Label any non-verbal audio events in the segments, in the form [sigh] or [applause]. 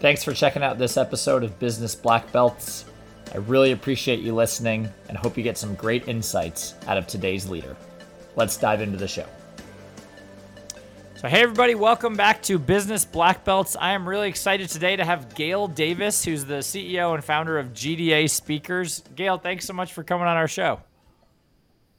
Thanks for checking out this episode of Business Black Belts. I really appreciate you listening and hope you get some great insights out of today's leader. Let's dive into the show. So, hey, everybody, welcome back to Business Black Belts. I am really excited today to have Gail Davis, who's the CEO and founder of GDA Speakers. Gail, thanks so much for coming on our show.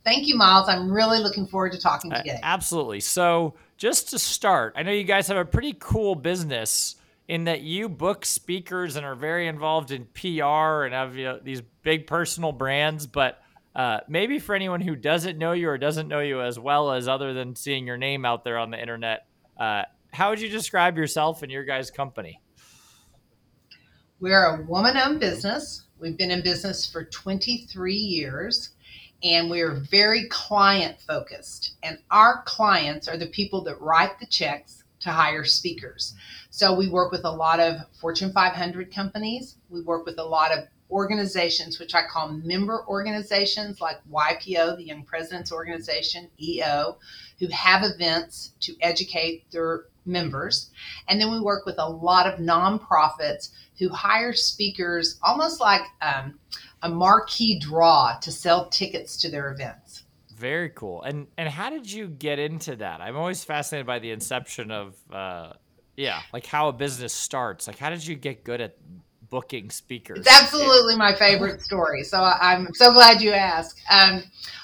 Thank you, Miles. I'm really looking forward to talking today. Uh, absolutely. So, just to start, I know you guys have a pretty cool business in that you book speakers and are very involved in PR and have you know, these big personal brands. But uh, maybe for anyone who doesn't know you or doesn't know you as well as other than seeing your name out there on the internet, uh, how would you describe yourself and your guys' company? We're a woman owned business. We've been in business for 23 years and we're very client focused. And our clients are the people that write the checks to hire speakers. So we work with a lot of Fortune 500 companies. We work with a lot of organizations, which I call member organizations like YPO, the Young Presidents Organization, EO, who have events to educate their members. And then we work with a lot of nonprofits who hire speakers almost like um, a marquee draw to sell tickets to their events. Very cool. And and how did you get into that? I'm always fascinated by the inception of uh, yeah, like how a business starts. Like how did you get good at booking speakers? It's absolutely my favorite story. So I'm so glad you asked. Um,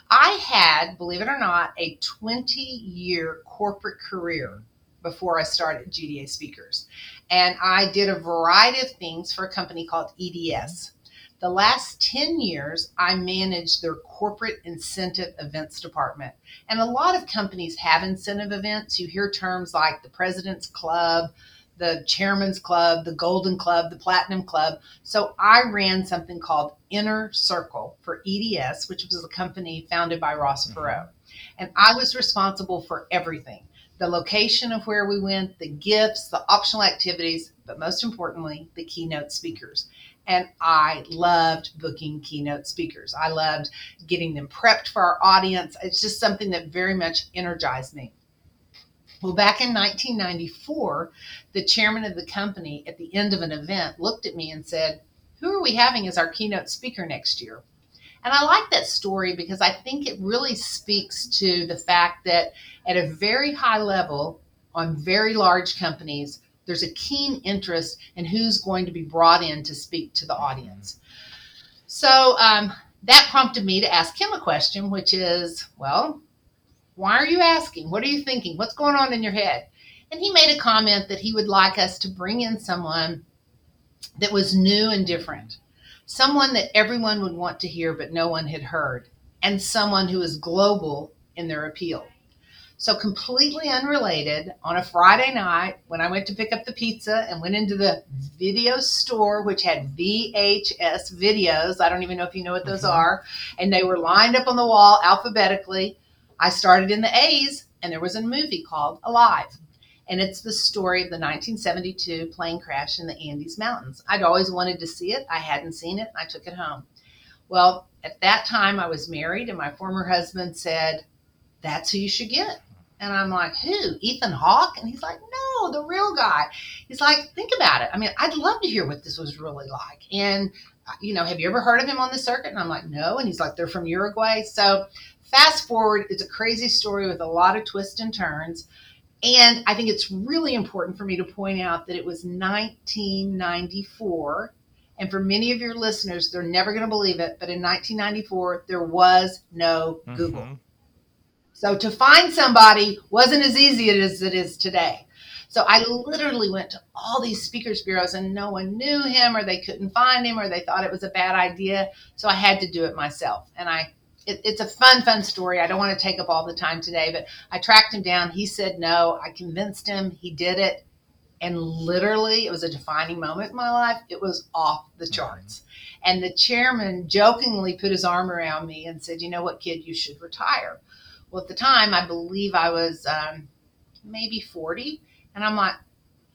I had, believe it or not, a 20 year corporate career before I started GDA Speakers. And I did a variety of things for a company called EDS. The last 10 years, I managed their corporate incentive events department. And a lot of companies have incentive events. You hear terms like the President's Club, the Chairman's Club, the Golden Club, the Platinum Club. So I ran something called Inner Circle for EDS, which was a company founded by Ross mm-hmm. Perot. And I was responsible for everything the location of where we went, the gifts, the optional activities, but most importantly, the keynote speakers. And I loved booking keynote speakers. I loved getting them prepped for our audience. It's just something that very much energized me. Well, back in 1994, the chairman of the company at the end of an event looked at me and said, Who are we having as our keynote speaker next year? And I like that story because I think it really speaks to the fact that at a very high level on very large companies, there's a keen interest in who's going to be brought in to speak to the audience. So um, that prompted me to ask him a question, which is, well, why are you asking? What are you thinking? What's going on in your head? And he made a comment that he would like us to bring in someone that was new and different, someone that everyone would want to hear but no one had heard, and someone who is global in their appeal. So, completely unrelated, on a Friday night when I went to pick up the pizza and went into the video store, which had VHS videos, I don't even know if you know what those mm-hmm. are, and they were lined up on the wall alphabetically. I started in the A's, and there was a movie called Alive. And it's the story of the 1972 plane crash in the Andes Mountains. I'd always wanted to see it. I hadn't seen it. I took it home. Well, at that time, I was married, and my former husband said, That's who you should get. And I'm like, who? Ethan Hawke? And he's like, no, the real guy. He's like, think about it. I mean, I'd love to hear what this was really like. And, you know, have you ever heard of him on the circuit? And I'm like, no. And he's like, they're from Uruguay. So fast forward, it's a crazy story with a lot of twists and turns. And I think it's really important for me to point out that it was 1994. And for many of your listeners, they're never going to believe it, but in 1994, there was no mm-hmm. Google. So to find somebody wasn't as easy as it is today. So I literally went to all these speakers bureaus and no one knew him or they couldn't find him or they thought it was a bad idea. So I had to do it myself. And I it, it's a fun, fun story. I don't want to take up all the time today, but I tracked him down. He said no. I convinced him. He did it. And literally, it was a defining moment in my life. It was off the mm-hmm. charts. And the chairman jokingly put his arm around me and said, You know what, kid, you should retire. Well, at the time, I believe I was um, maybe 40. And I'm like,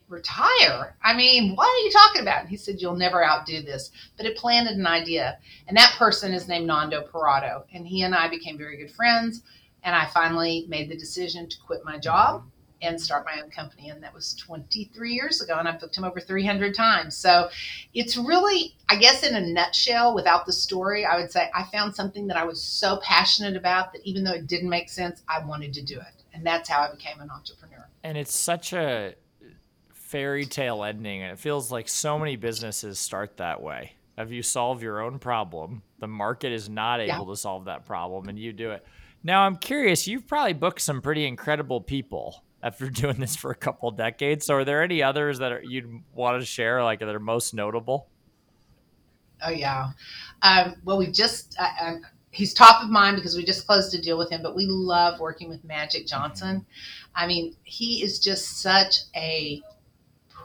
retire? I mean, what are you talking about? And he said, You'll never outdo this. But it planted an idea. And that person is named Nando Parrado. And he and I became very good friends. And I finally made the decision to quit my job and start my own company. And that was 23 years ago. And I've booked him over 300 times. So it's really, I guess, in a nutshell, without the story, I would say I found something that I was so passionate about that even though it didn't make sense, I wanted to do it. And that's how I became an entrepreneur. And it's such a fairy tale ending. And it feels like so many businesses start that way. If you solve your own problem, the market is not able yeah. to solve that problem, and you do it. Now, I'm curious, you've probably booked some pretty incredible people after [laughs] doing this for a couple decades. So, are there any others that are, you'd want to share, like that are most notable? Oh, yeah. Um, well, we just, I, he's top of mind because we just closed a deal with him, but we love working with Magic mm-hmm. Johnson. I mean, he is just such a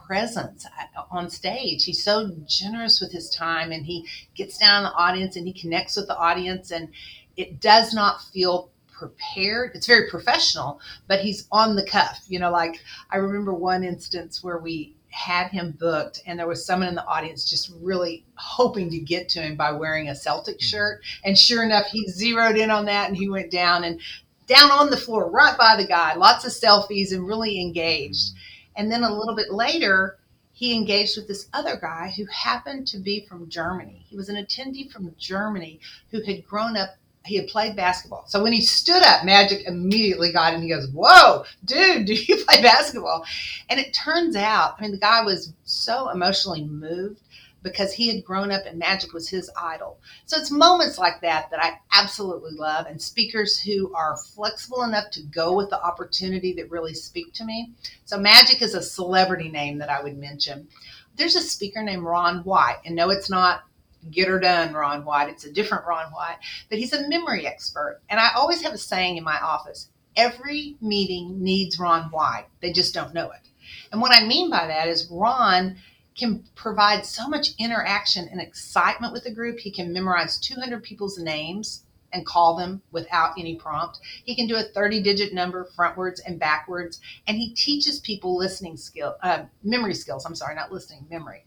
presence uh, on stage. He's so generous with his time and he gets down in the audience and he connects with the audience and it does not feel prepared. It's very professional, but he's on the cuff. You know, like I remember one instance where we had him booked and there was someone in the audience just really hoping to get to him by wearing a Celtic mm-hmm. shirt. And sure enough, he zeroed in on that and he went down and down on the floor right by the guy, lots of selfies and really engaged. Mm-hmm. And then a little bit later, he engaged with this other guy who happened to be from Germany. He was an attendee from Germany who had grown up, he had played basketball. So when he stood up, Magic immediately got him. He goes, Whoa, dude, [laughs] do you play basketball? And it turns out, I mean, the guy was so emotionally moved because he had grown up and magic was his idol. So it's moments like that that I absolutely love, and speakers who are flexible enough to go with the opportunity that really speak to me. So magic is a celebrity name that I would mention. There's a speaker named Ron White, and no, it's not get her done Ron White. It's a different Ron White, but he's a memory expert. And I always have a saying in my office every meeting needs Ron White. They just don't know it. And what I mean by that is Ron can provide so much interaction and excitement with the group. He can memorize 200 people's names and call them without any prompt. He can do a 30 digit number frontwards and backwards. And he teaches people listening skill, uh, memory skills. I'm sorry, not listening, memory.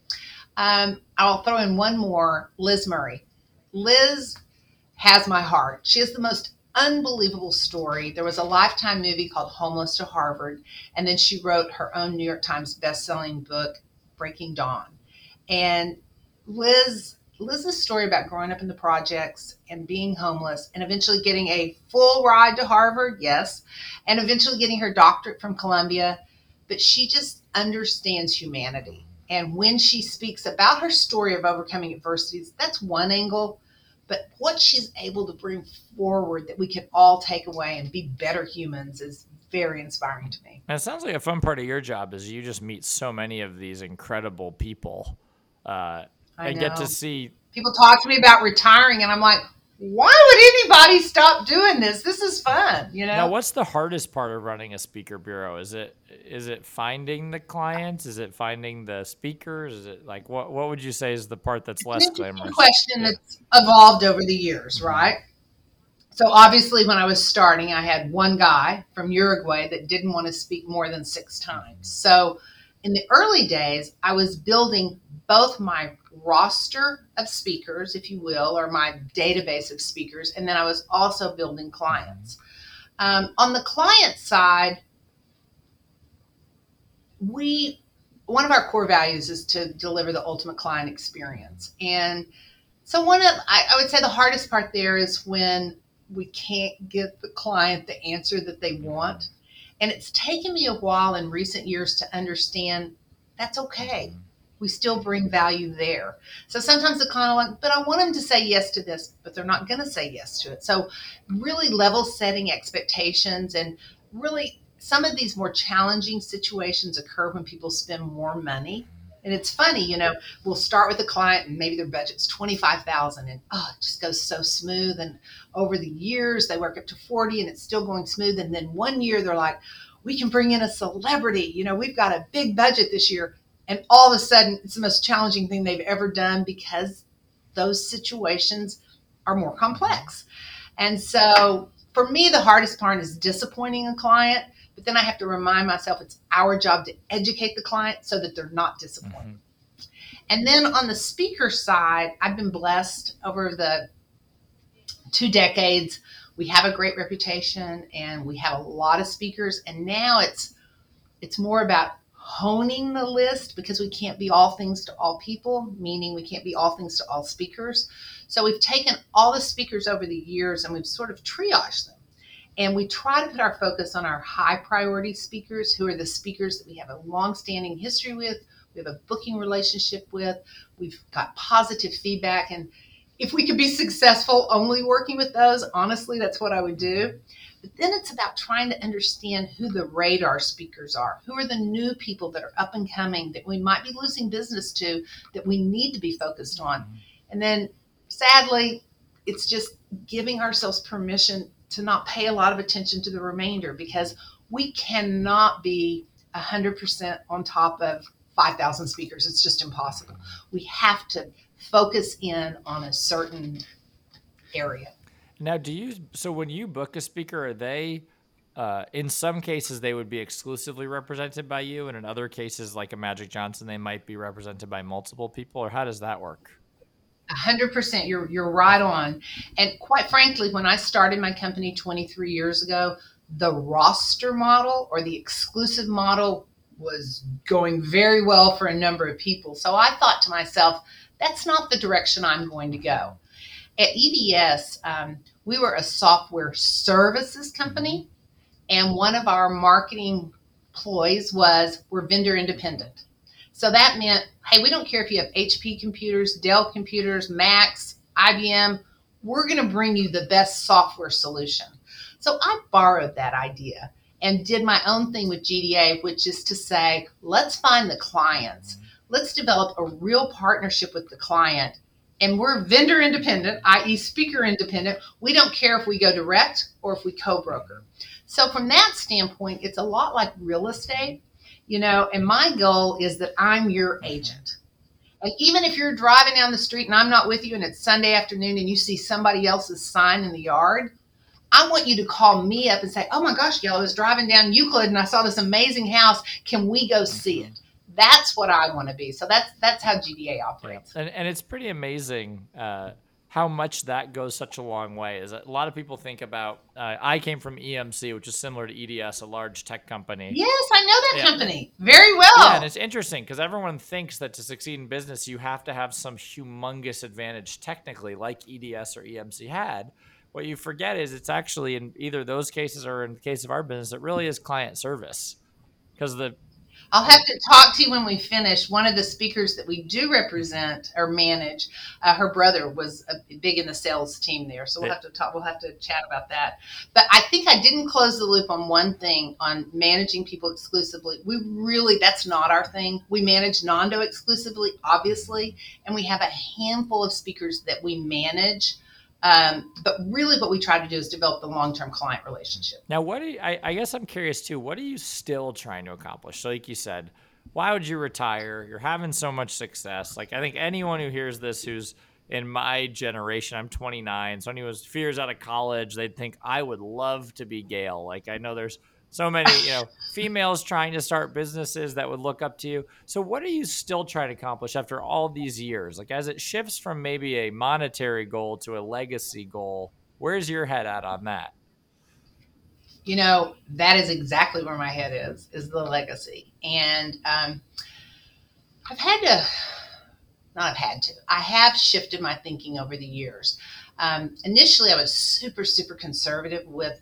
Um, I'll throw in one more Liz Murray. Liz has my heart. She has the most unbelievable story. There was a lifetime movie called Homeless to Harvard, and then she wrote her own New York Times best-selling book, Breaking Dawn. And Liz Liz's story about growing up in the projects and being homeless and eventually getting a full ride to Harvard, yes, and eventually getting her doctorate from Columbia, but she just understands humanity. And when she speaks about her story of overcoming adversities, that's one angle. But what she's able to bring forward that we can all take away and be better humans is very inspiring to me. And it sounds like a fun part of your job is you just meet so many of these incredible people uh, and get to see. People talk to me about retiring, and I'm like, why would anybody stop doing this? This is fun, you know. Now, what's the hardest part of running a speaker bureau? Is it is it finding the clients? Is it finding the speakers? Is it like what what would you say is the part that's less glamorous? Question yeah. that's evolved over the years, mm-hmm. right? So obviously, when I was starting, I had one guy from Uruguay that didn't want to speak more than six times. So in the early days, I was building both my roster of speakers, if you will, or my database of speakers, and then I was also building clients. Um, on the client side, we one of our core values is to deliver the ultimate client experience, and so one of I, I would say the hardest part there is when we can't get the client the answer that they want. And it's taken me a while in recent years to understand that's okay. We still bring value there. So sometimes the client will like, but I want them to say yes to this, but they're not going to say yes to it. So really level setting expectations and really some of these more challenging situations occur when people spend more money and it's funny, you know, we'll start with a client and maybe their budget's 25,000 and oh, it just goes so smooth. And over the years, they work up to 40 and it's still going smooth. And then one year they're like, we can bring in a celebrity. You know, we've got a big budget this year. And all of a sudden, it's the most challenging thing they've ever done because those situations are more complex. And so for me, the hardest part is disappointing a client but then I have to remind myself it's our job to educate the client so that they're not disappointed. Mm-hmm. And then on the speaker side, I've been blessed over the two decades. We have a great reputation and we have a lot of speakers. And now it's it's more about honing the list because we can't be all things to all people, meaning we can't be all things to all speakers. So we've taken all the speakers over the years and we've sort of triaged them. And we try to put our focus on our high priority speakers, who are the speakers that we have a long standing history with, we have a booking relationship with, we've got positive feedback. And if we could be successful only working with those, honestly, that's what I would do. But then it's about trying to understand who the radar speakers are. Who are the new people that are up and coming that we might be losing business to that we need to be focused on? Mm-hmm. And then sadly, it's just giving ourselves permission to not pay a lot of attention to the remainder because we cannot be 100% on top of 5,000 speakers. It's just impossible. We have to focus in on a certain area. Now, do you so when you book a speaker, are they uh, in some cases they would be exclusively represented by you, and in other cases, like a Magic Johnson, they might be represented by multiple people, or how does that work? hundred percent. You're you're right on. And quite frankly, when I started my company 23 years ago, the roster model or the exclusive model was going very well for a number of people. So I thought to myself, that's not the direction I'm going to go. At EDS, um, we were a software services company, and one of our marketing ploys was we're vendor independent. So that meant, hey, we don't care if you have HP computers, Dell computers, Macs, IBM, we're going to bring you the best software solution. So I borrowed that idea and did my own thing with GDA, which is to say, let's find the clients. Let's develop a real partnership with the client and we're vendor independent, i.e., speaker independent. We don't care if we go direct or if we co broker. So, from that standpoint, it's a lot like real estate, you know, and my goal is that I'm your agent. And even if you're driving down the street and I'm not with you and it's Sunday afternoon and you see somebody else's sign in the yard, I want you to call me up and say, Oh my gosh, Gail, I was driving down Euclid and I saw this amazing house. Can we go see it? That's what I want to be. So that's that's how GDA operates. And and it's pretty amazing uh, how much that goes such a long way. Is a lot of people think about. Uh, I came from EMC, which is similar to EDS, a large tech company. Yes, I know that yeah. company very well. Yeah, and it's interesting because everyone thinks that to succeed in business, you have to have some humongous advantage technically, like EDS or EMC had. What you forget is it's actually in either those cases or in the case of our business, it really is client service because the I'll have to talk to you when we finish. One of the speakers that we do represent or manage, uh, her brother was big in the sales team there, so we'll have to talk. We'll have to chat about that. But I think I didn't close the loop on one thing on managing people exclusively. We really that's not our thing. We manage Nando exclusively, obviously, and we have a handful of speakers that we manage um, but really, what we try to do is develop the long-term client relationship. Now, what you, I, I guess I'm curious too. What are you still trying to accomplish? So, like you said, why would you retire? You're having so much success. Like I think anyone who hears this, who's in my generation, I'm 29. So who fears out of college, they'd think I would love to be Gail. Like I know there's so many you know females trying to start businesses that would look up to you. So what are you still trying to accomplish after all these years? Like as it shifts from maybe a monetary goal to a legacy goal where's your head at on that? You know that is exactly where my head is is the legacy. And um, i've had to not i've had to i have shifted my thinking over the years. Um, initially i was super super conservative with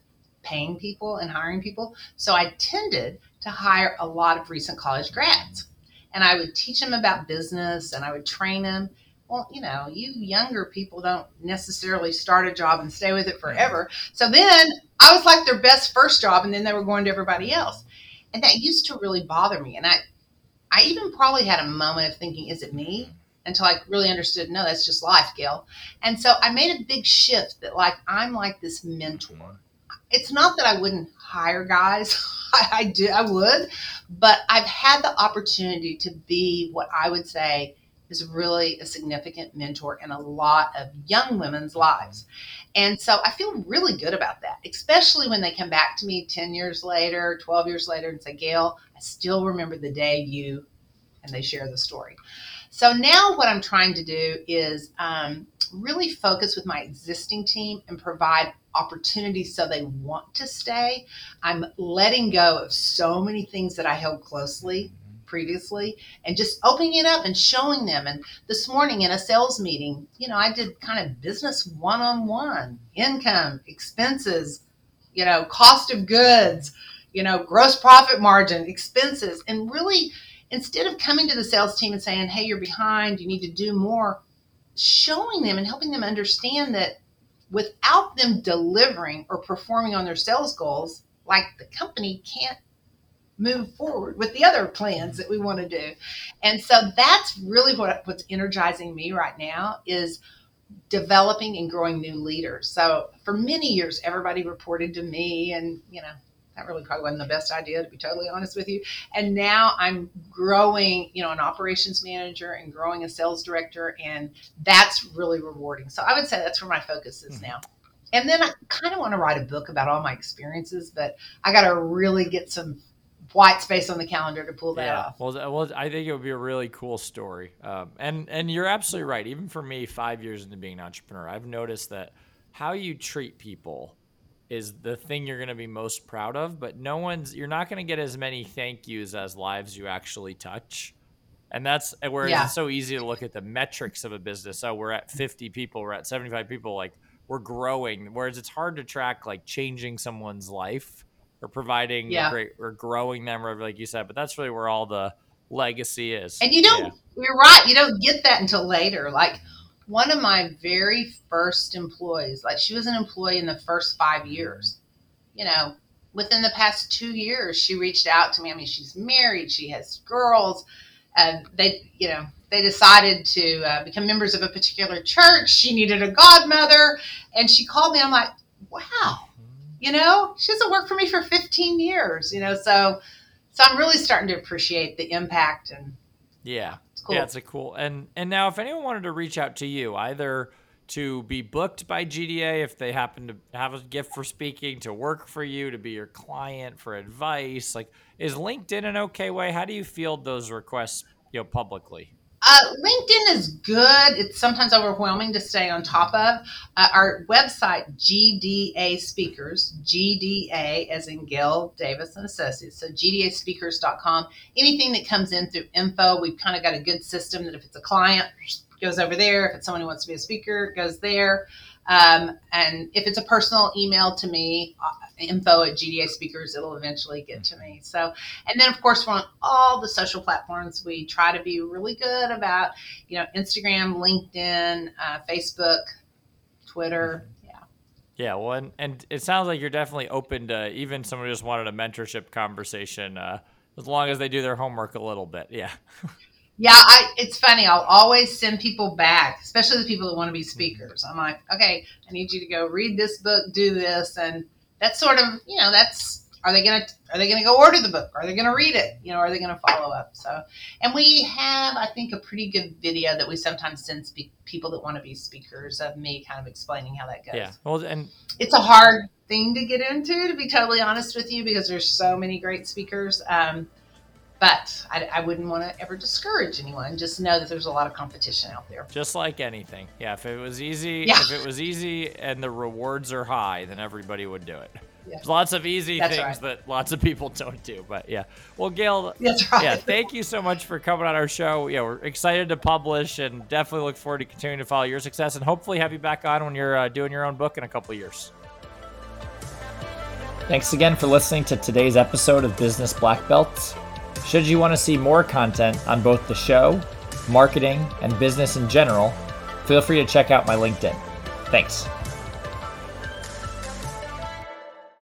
paying people and hiring people. So I tended to hire a lot of recent college grads. And I would teach them about business and I would train them. Well, you know, you younger people don't necessarily start a job and stay with it forever. So then I was like their best first job and then they were going to everybody else. And that used to really bother me. And I I even probably had a moment of thinking, is it me? Until I really understood, no, that's just life, Gail. And so I made a big shift that like I'm like this mentor it's not that I wouldn't hire guys. [laughs] I, I do, I would, but I've had the opportunity to be what I would say is really a significant mentor in a lot of young women's lives. And so I feel really good about that, especially when they come back to me 10 years later, 12 years later, and say, Gail, I still remember the day you and they share the story. So now what I'm trying to do is um, really focus with my existing team and provide opportunities so they want to stay. I'm letting go of so many things that I held closely previously and just opening it up and showing them. And this morning in a sales meeting, you know, I did kind of business one on one, income, expenses, you know, cost of goods, you know, gross profit margin, expenses, and really instead of coming to the sales team and saying, hey, you're behind, you need to do more, showing them and helping them understand that without them delivering or performing on their sales goals, like the company can't move forward with the other plans that we want to do. And so that's really what what's energizing me right now is developing and growing new leaders. So for many years everybody reported to me and you know that really probably wasn't the best idea to be totally honest with you. And now I'm growing, you know, an operations manager and growing a sales director, and that's really rewarding. So I would say that's where my focus is mm-hmm. now. And then I kind of want to write a book about all my experiences, but I got to really get some white space on the calendar to pull that yeah. off. Well, well, I think it would be a really cool story. Um, and and you're absolutely right. Even for me, five years into being an entrepreneur, I've noticed that how you treat people is the thing you're going to be most proud of, but no one's you're not going to get as many thank yous as lives you actually touch. And that's where yeah. it's so easy to look at the metrics of a business. So we're at 50 people, we're at 75 people, like we're growing. Whereas it's hard to track like changing someone's life or providing yeah. great or growing them, or like you said. But that's really where all the legacy is. And you don't, yeah. you're right. You don't get that until later. Like one of my very first employees, like she was an employee in the first five years. You know, within the past two years, she reached out to me. I mean, she's married, she has girls, and they, you know, they decided to uh, become members of a particular church. She needed a godmother, and she called me. I'm like, wow, you know, she hasn't worked for me for 15 years, you know, so so I'm really starting to appreciate the impact and yeah, cool. Yeah, it's a cool. And and now, if anyone wanted to reach out to you, either to be booked by GDA if they happen to have a gift for speaking, to work for you, to be your client for advice, like is LinkedIn an okay way? How do you field those requests, you know, publicly? Uh, LinkedIn is good. It's sometimes overwhelming to stay on top of. Uh, our website, GDA Speakers, GDA as in Gail Davis and Associates, so GDASpeakers.com. Anything that comes in through info, we've kind of got a good system that if it's a client, goes over there. If it's someone who wants to be a speaker, goes there. Um, and if it's a personal email to me, uh, info at GDA speakers, it'll eventually get to me. So, and then of course, we're on all the social platforms. We try to be really good about, you know, Instagram, LinkedIn, uh, Facebook, Twitter. Yeah. Yeah. Well, and, and it sounds like you're definitely open to even someone who just wanted a mentorship conversation, uh, as long as they do their homework a little bit. Yeah. [laughs] Yeah, I, it's funny. I'll always send people back, especially the people that want to be speakers. I'm like, okay, I need you to go read this book, do this, and that's sort of, you know, that's are they gonna are they gonna go order the book? Are they gonna read it? You know, are they gonna follow up? So, and we have, I think, a pretty good video that we sometimes send speak, people that want to be speakers of me kind of explaining how that goes. Yeah, well, and it's a hard thing to get into, to be totally honest with you, because there's so many great speakers. Um, but I, I wouldn't want to ever discourage anyone. Just know that there's a lot of competition out there. Just like anything. Yeah, if it was easy, yeah. if it was easy and the rewards are high, then everybody would do it. Yeah. There's lots of easy That's things right. that lots of people [laughs] don't do. But yeah. Well, Gail, That's right. yeah, thank you so much for coming on our show. Yeah, we're excited to publish and definitely look forward to continuing to follow your success and hopefully have you back on when you're uh, doing your own book in a couple years. Thanks again for listening to today's episode of Business Black Belts. Should you want to see more content on both the show, marketing, and business in general, feel free to check out my LinkedIn. Thanks.